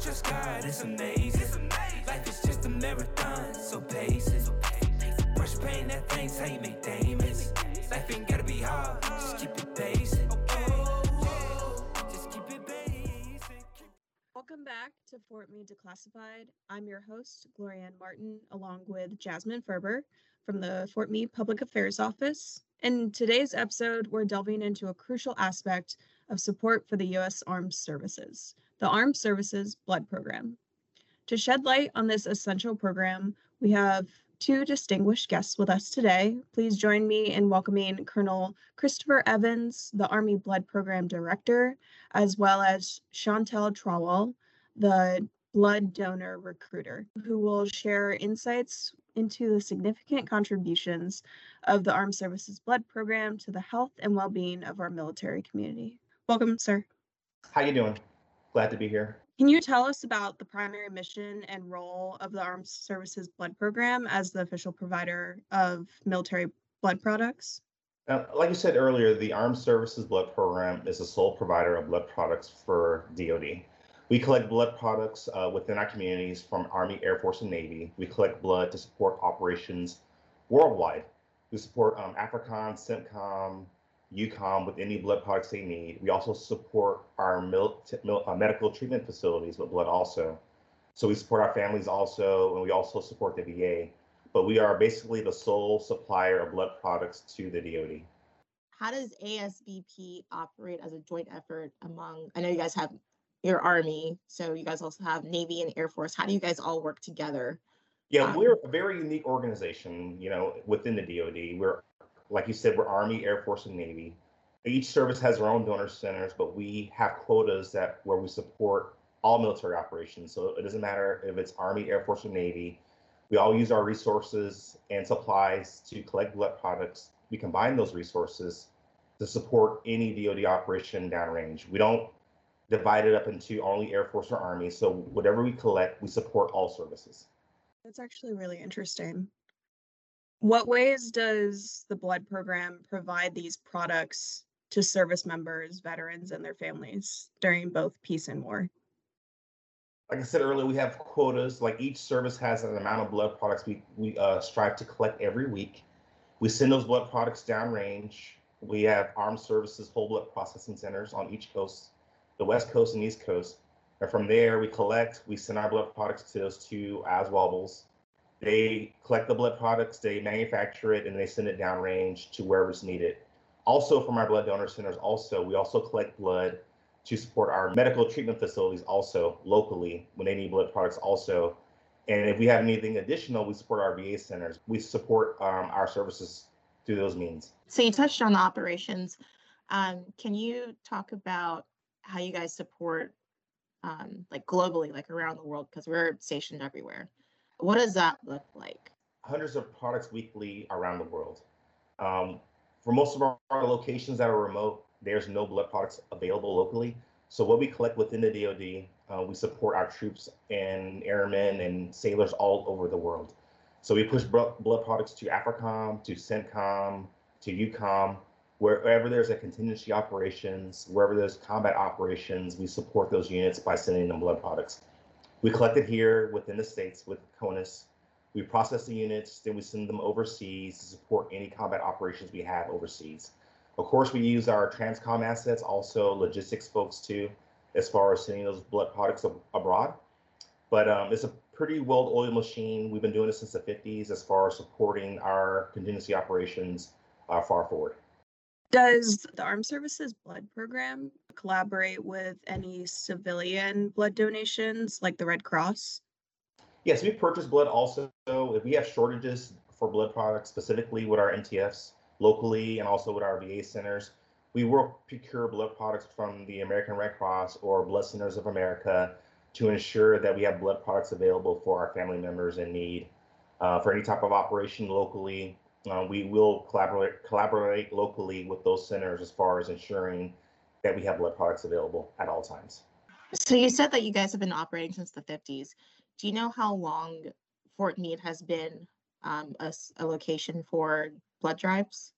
trust God, it's amazing. Life is just a marathon, so pace it. Brush pain, that thing's how you make diamonds. Life ain't gotta be hard. Just keep it basic. Welcome back to Fort Meade Declassified. I'm your host, Glorianne Martin, along with Jasmine Ferber from the Fort Meade Public Affairs Office. In today's episode, we're delving into a crucial aspect of support for the U.S. Armed Services, the Armed Services Blood Program. To shed light on this essential program, we have two distinguished guests with us today. Please join me in welcoming Colonel Christopher Evans, the Army Blood Program Director, as well as Shawntel Trowell, the blood donor recruiter, who will share insights into the significant contributions of the Armed Services Blood Program to the health and well-being of our military community. Welcome, sir. How you doing? Glad to be here. Can you tell us about the primary mission and role of the Armed Services Blood Program as the official provider of military blood products? Uh, like you said earlier, the Armed Services Blood Program is the sole provider of blood products for DoD. We collect blood products uh, within our communities from Army, Air Force, and Navy. We collect blood to support operations worldwide. We support um, AFRICOM, CENTCOM, EUCOM with any blood products they need. We also support our mil- mil- uh, medical treatment facilities with blood also. So we support our families also, and we also support the VA. But we are basically the sole supplier of blood products to the DoD. How does ASBP operate as a joint effort among? I know you guys have your Army, so you guys also have Navy and Air Force. How do you guys all work together? Yeah, Um, we're a very unique organization, you know, within the DoD. We're, like you said, we're Army, Air Force, and Navy. Each service has their own donor centers, but we have quotas that where we support all military operations. So it doesn't matter if it's Army, Air Force, or Navy. We all use our resources and supplies to collect blood products. We combine those resources to support any DoD operation downrange. We don't divide it up into only Air Force or Army. So whatever we collect, we support all services. That's actually really interesting. What ways does the blood program provide these products to service members, veterans, and their families during both peace and war? like I said earlier, we have quotas. Like each service has an amount of blood products we we uh, strive to collect every week. We send those blood products downrange. We have armed services whole blood processing centers on each coast, the west coast and east coast. And from there, we collect. We send our blood products to those two ASWABs. They collect the blood products, they manufacture it, and they send it downrange to wherever it's needed. Also, from our blood donor centers, also we also collect blood to support our medical treatment facilities also locally when they need blood products also. And if we have anything additional, we support our VA centers. We support um, our services through those means. So you touched on the operations. Um, can you talk about how you guys support um, like globally, like around the world, because we're stationed everywhere. What does that look like? Hundreds of products weekly around the world. Um, for most of our, our locations that are remote, there's no blood products available locally. So what we collect within the DoD, uh, we support our troops and airmen and sailors all over the world. So we push blood products to AFRICOM, to CENTCOM, to EUCOM, wherever there's a contingency operations, wherever there's combat operations, we support those units by sending them blood products. We collect it here within the states with CONUS. We process the units, then we send them overseas to support any combat operations we have overseas. Of course, we use our Transcom assets, also logistics folks too, as far as sending those blood products ab- abroad. But um, it's a pretty well-oiled machine. We've been doing it since the 50s as far as supporting our contingency operations uh, far forward. Does the Armed Services Blood Program collaborate with any civilian blood donations like the Red Cross? Yes, we purchase blood also. If we have shortages for blood products, specifically with our MTFs locally and also with our VA centers, we will procure blood products from the American Red Cross or Blood Centers of America to ensure that we have blood products available for our family members in need. Uh, for any type of operation locally, uh, we will collaborate collaborate locally with those centers as far as ensuring that we have blood products available at all times. So you said that you guys have been operating since the 50s. Do you know how long Fort Meade has been um, a, a location for blood drives?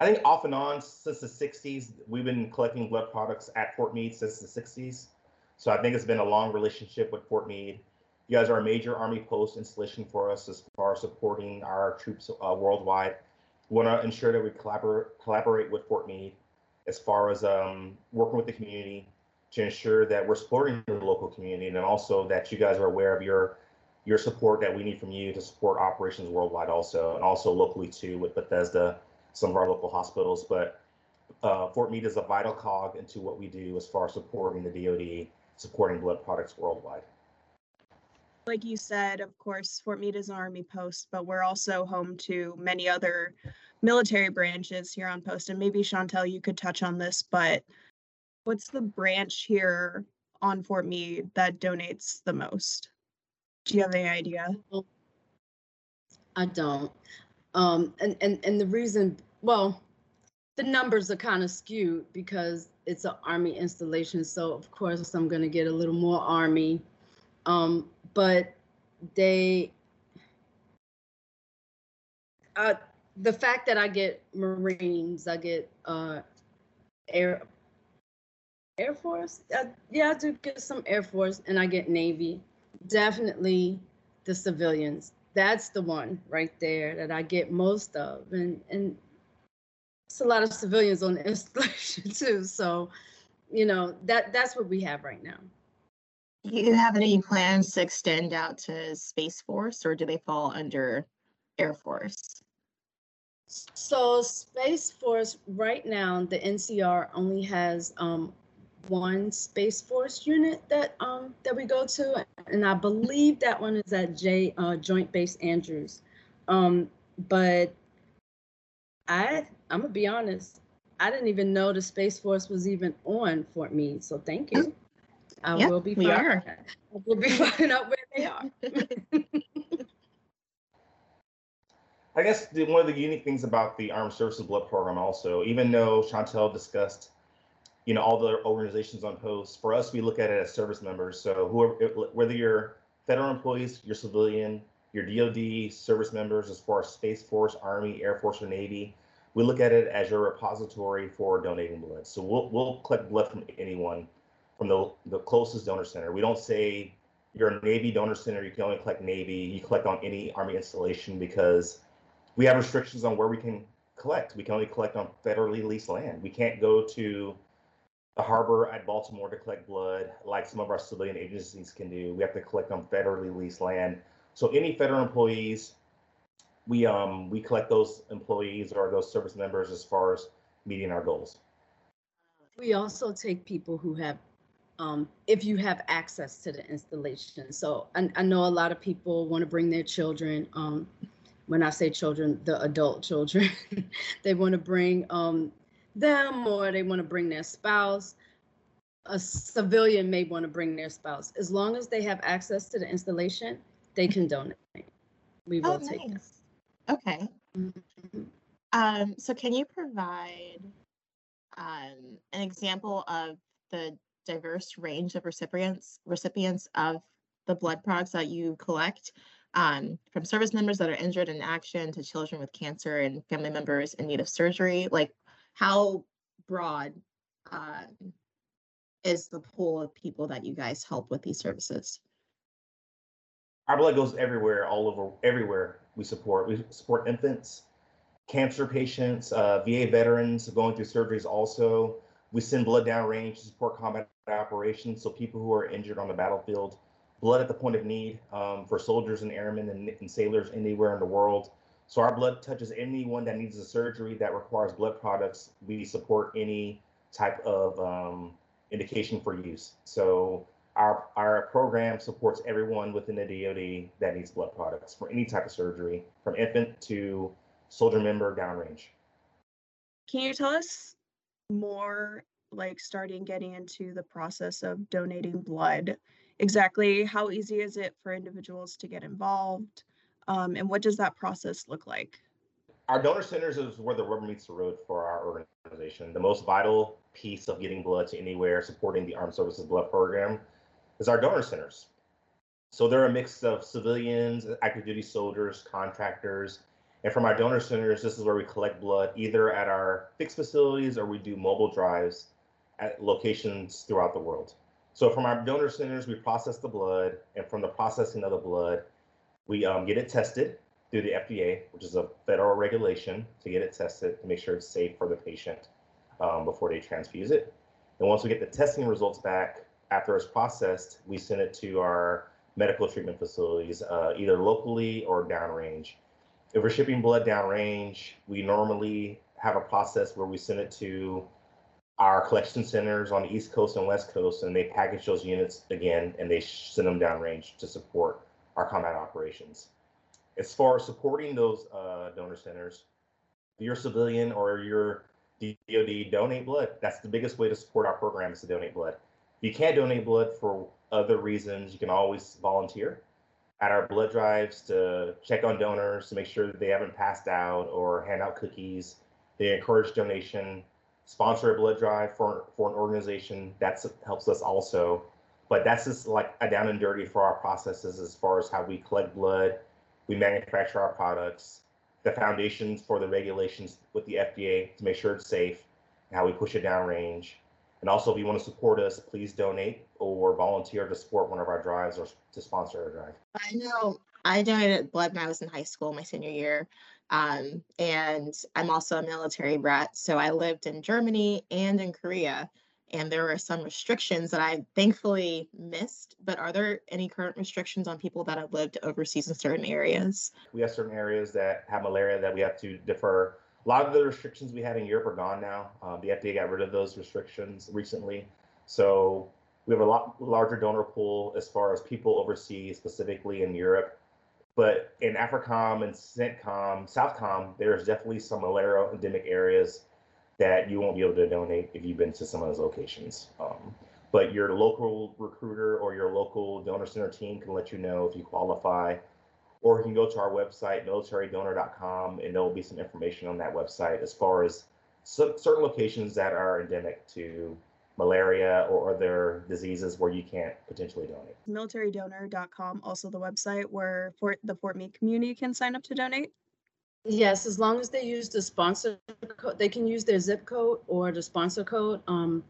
I think off and on since the 60s, we've been collecting blood products at Fort Meade since the 60s. So I think it's been a long relationship with Fort Meade. You guys are a major Army post installation for us as far as supporting our troops uh, worldwide. We want to ensure that we collaborate collaborate with Fort Meade as far as um, working with the community to ensure that we're supporting the local community and also that you guys are aware of your your support that we need from you to support operations worldwide also and also locally too with Bethesda, some of our local hospitals. But uh, Fort Meade is a vital cog into what we do as far as supporting the DoD, supporting blood products worldwide like you said, of course, Fort Meade is an Army post, but we're also home to many other military branches here on post. And maybe Shawntel, you could touch on this, but what's the branch here on Fort Meade that donates the most? Do you have any idea? I don't. Um, and, and, and the reason, well, the numbers are kind of skewed because it's an Army installation. So of course I'm going to get a little more Army. Um, but they uh, the fact that I get Marines, I get uh, Air Air Force. Uh, yeah, I do get some Air Force, and I get Navy. Definitely the civilians. That's the one right there that I get most of, and and it's a lot of civilians on the installation too. So, you know that that's what we have right now. Do you have any plans to extend out to Space Force or do they fall under Air Force? So Space Force right now, the NCR only has um, one Space Force unit that um, that we go to, and I believe that one is at J uh, Joint Base Andrews. Um, but I I'm gonna be honest, I didn't even know the Space Force was even on Fort Meade. So thank you. I Yep, will be. we find- are. I will be finding out where they are. I guess the, one of the unique things about the Armed Services Blood Program also, even though Shawntel discussed, you know, all the organizations on post, for us, we look at it as service members. So whoever, whether you're federal employees, you're civilian, your DoD service members as far as Space Force, Army, Air Force, or Navy, we look at it as your repository for donating blood. So we'll, we'll collect blood from anyone, from the, the closest donor center. We don't say you're a Navy donor center, you can only collect Navy, you collect on any Army installation because we have restrictions on where we can collect. We can only collect on federally leased land. We can't go to the harbor at Baltimore to collect blood like some of our civilian agencies can do. We have to collect on federally leased land. So any federal employees, we um we collect those employees or those service members as far as meeting our goals. We also take people who have, um, if you have access to the installation. So I, I know a lot of people want to bring their children. Um, when I say children, the adult children, they want to bring um, them or they want to bring their spouse. A civilian may want to bring their spouse. As long as they have access to the installation, they can donate. We will Oh, take them. nice. Okay. Mhm. Um, so can you provide um, an example of the diverse range of recipients recipients of the blood products that you collect, um, from service members that are injured in action to children with cancer and family members in need of surgery? Like, how broad um, is the pool of people that you guys help with these services? Our blood goes everywhere, all over, everywhere we support. We support infants, cancer patients, uh, VA veterans going through surgeries also. We send blood downrange to support combat operations, so people who are injured on the battlefield, blood at the point of need um, for soldiers and airmen and, and sailors anywhere in the world. So our blood touches anyone that needs a surgery that requires blood products. We support any type of um, indication for use. So our our program supports everyone within the DoD that needs blood products for any type of surgery, from infant to soldier member downrange. Can you tell us more, like starting getting into the process of donating blood? Exactly how easy is it for individuals to get involved? Um, and what does that process look like? Our donor centers is where the rubber meets the road for our organization. The most vital piece of getting blood to anywhere supporting the Armed Services Blood Program is our donor centers. So they're a mix of civilians, active duty soldiers, contractors. And from our donor centers, this is where we collect blood either at our fixed facilities or we do mobile drives at locations throughout the world. So from our donor centers, we process the blood, and from the processing of the blood, we um, get it tested through the FDA, which is a federal regulation to get it tested to make sure it's safe for the patient um, before they transfuse it. And once we get the testing results back after it's processed, we send it to our medical treatment facilities, uh, either locally or downrange. If we're shipping blood downrange, we normally have a process where we send it to our collection centers on the East Coast and West Coast, and they package those units again and they send them downrange to support our combat operations. As far as supporting those uh, donor centers, if you're a civilian or you're DoD, donate blood. That's the biggest way to support our program is to donate blood. If you can't donate blood for other reasons, you can always volunteer at our blood drives to check on donors to make sure that they haven't passed out or hand out cookies. They encourage donation, sponsor a blood drive for, for an organization. That helps us also. But that's just like a down and dirty for our processes as far as how we collect blood, we manufacture our products, the foundations for the regulations with the FDA to make sure it's safe, and how we push it downrange. And also, if you want to support us, please donate or volunteer to support one of our drives or to sponsor a drive. I know I donated blood when I was in high school, my senior year. Um, and I'm also a military brat. So I lived in Germany and in Korea and there were some restrictions that I thankfully missed. But are there any current restrictions on people that have lived overseas in certain areas? We have certain areas that have malaria that we have to defer. A lot of the restrictions we had in Europe are gone now. Um, the FDA got rid of those restrictions recently. So we have a lot larger donor pool as far as people overseas, specifically in Europe. But in AFRICOM and CENTCOM, SOUTHCOM, there's definitely some malaria endemic areas that you won't be able to donate if you've been to some of those locations. Um, but your local recruiter or your local donor center team can let you know if you qualify, or you can go to our website, militarydonor.com, and there will be some information on that website as far as certain locations that are endemic to malaria or other diseases where you can't potentially donate. militarydonor.com, also the website where Fort, the Fort Meade community can sign up to donate. Yes, as long as they use the sponsor code, they can use their zip code or the sponsor code, um,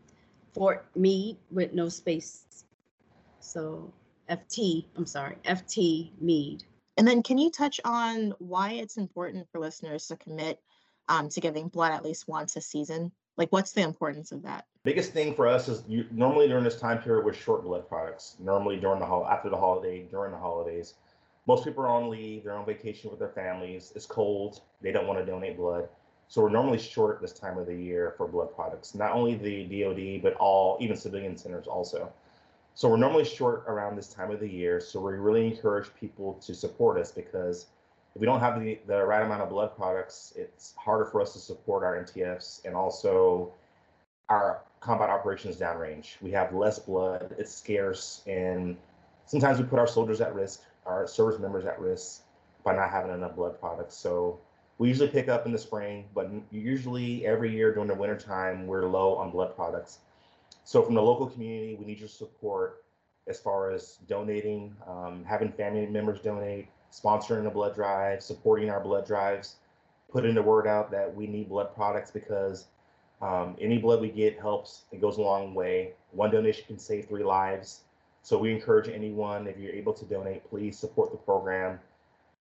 Fort Meade with no space. So FT, I'm sorry, FT Meade. And then can you touch on why it's important for listeners to commit um, to giving blood at least once a season? Like, what's the importance of that? Biggest thing for us is you, normally during this time period, we're short blood products. Normally during the after the holiday, during the holidays, most people are on leave, they're on vacation with their families. It's cold, they don't want to donate blood. So we're normally short this time of the year for blood products. Not only the DoD, but all even civilian centers also. So we're normally short around this time of the year. So we really encourage people to support us because if we don't have the, the right amount of blood products, it's harder for us to support our MTFs and also our combat operations downrange. We have less blood, it's scarce, and sometimes we put our soldiers at risk our service members at risk by not having enough blood products. So we usually pick up in the spring, but usually every year during the wintertime, we're low on blood products. So from the local community, we need your support as far as donating, um, having family members donate, sponsoring a blood drive, supporting our blood drives, putting the word out that we need blood products because um, any blood we get helps. It goes a long way. One donation can save three lives. So we encourage anyone, if you're able to donate, please support the program.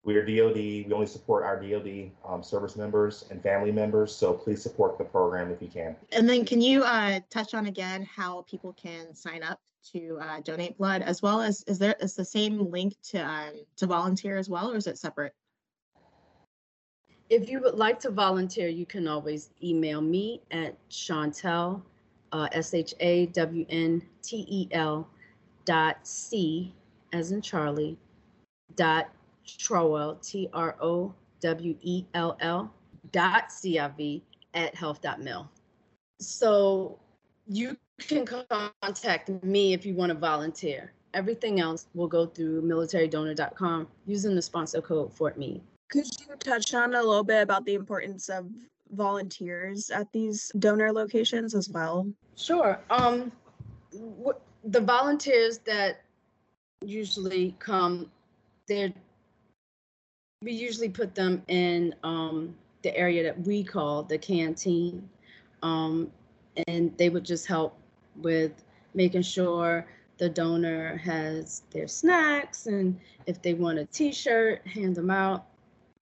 We are DoD. We only support our DoD um, service members and family members. So please support the program if you can. And then, can you uh, touch on again how people can sign up to uh, donate blood, as well as is there is the same link to um, to volunteer as well, or is it separate? If you would like to volunteer, you can always email me at Shawntel, uh, S H A W N T E L dot C as in Charlie dot Trowell T R O W E L L dot CIV at health. health.mil. So you can contact me if you want to volunteer. Everything else will go through militarydonor.com using the sponsor code Fort Meade. Could you touch on a little bit about the importance of volunteers at these donor locations as well? Sure. Um, what the volunteers that usually come, they're we usually put them in um, the area that we call the canteen, um, and they would just help with making sure the donor has their snacks and if they want a t-shirt hand them out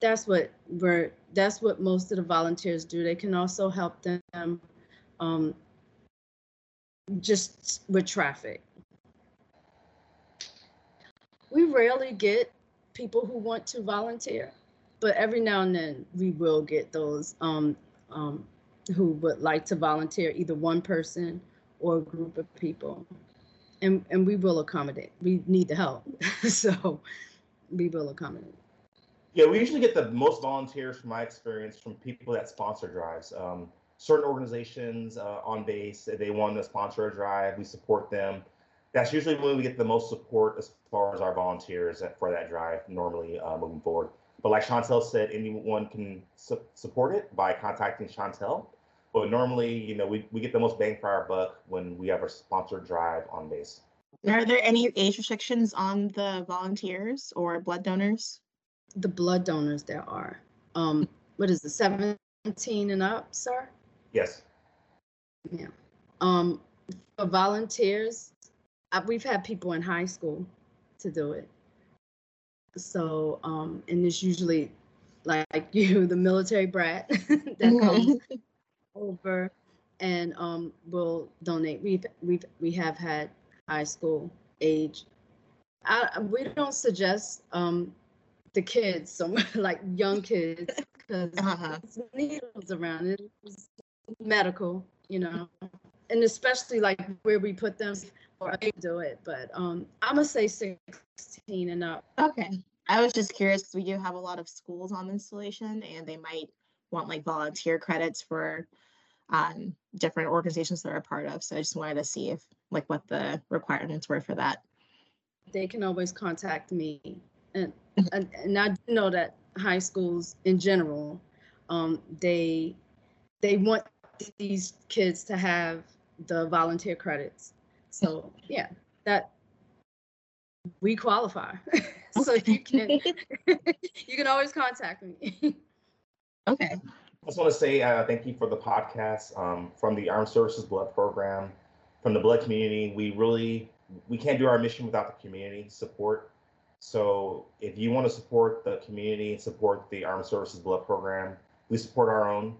that's what we're that's what most of the volunteers do they can also help them um, just with traffic we rarely get people who want to volunteer but every now and then we will get those um, um, who would like to volunteer either one person or a group of people and and we will accommodate. We need the help, so we will accommodate. Yeah, we usually get the most volunteers from my experience from people that sponsor drives. Um, certain organizations uh, on base, they want to sponsor a drive, we support them. That's usually when we get the most support as far as our volunteers for that drive normally uh, moving forward. But like Shawntel said, anyone can su- support it by contacting Shawntel. But normally, you know, we, we get the most bang for our buck when we have a sponsored drive on base. Are there any age restrictions on the volunteers or blood donors? The blood donors there are. Um, what is the 17 and up, sir? Yes. Yeah. Um, for volunteers, uh, we've had people in high school to do it. So, um, and it's usually like you, the military brat that comes over and um, will donate. We've we've we have had high school age. I, we don't suggest um, the kids, some like young kids, because uh-huh. needles around it. It's medical, you know, and especially like where we put them or they do it. But um, I'm gonna say 16 and up. Okay. I was just curious because we do have a lot of schools on installation, and they might want like volunteer credits for um, different organizations that are a part of. So I just wanted to see if like what the requirements were for that. They can always contact me, and and, and I know that high schools in general, um, they they want these kids to have the volunteer credits. So yeah, that we qualify. so you can you can always contact me. okay. I just want to say uh, thank you for the podcast um, from the Armed Services Blood Program, from the blood community. We really we can't do our mission without the community support. So if you want to support the community and support the Armed Services Blood Program, we support our own.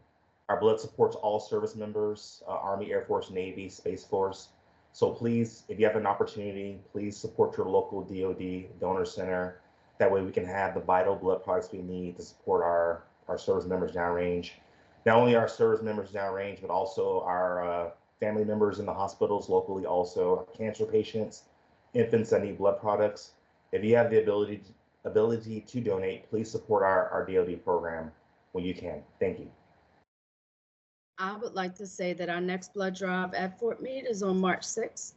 Our blood supports all service members, uh, Army, Air Force, Navy, Space Force. So please, if you have an opportunity, please support your local DoD donor center. That way we can have the vital blood products we need to support our our service members downrange. Not only our service members downrange, but also our uh, family members in the hospitals locally, also cancer patients, infants that need blood products. If you have the ability to, ability to donate, please support our, our DoD program when you can. Thank you. I would like to say that our next blood drive at Fort Meade is on March 6th.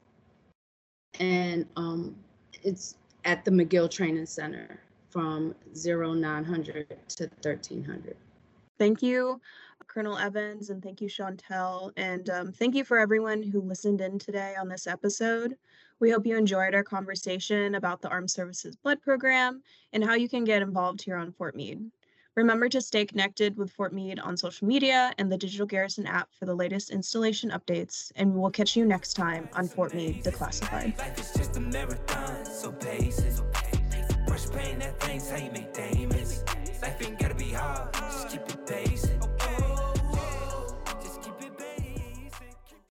And um, it's at the McGill Training Center from 0900 to 1300. Thank you, Colonel Evans, and thank you, Shawntel. And um, thank you for everyone who listened in today on this episode. We hope you enjoyed our conversation about the Armed Services Blood Program and how you can get involved here on Fort Meade. Remember to stay connected with Fort Meade on social media and the Digital Garrison app for the latest installation updates, and we'll catch you next time on Fort Meade Declassified make Life ain't gotta be hard,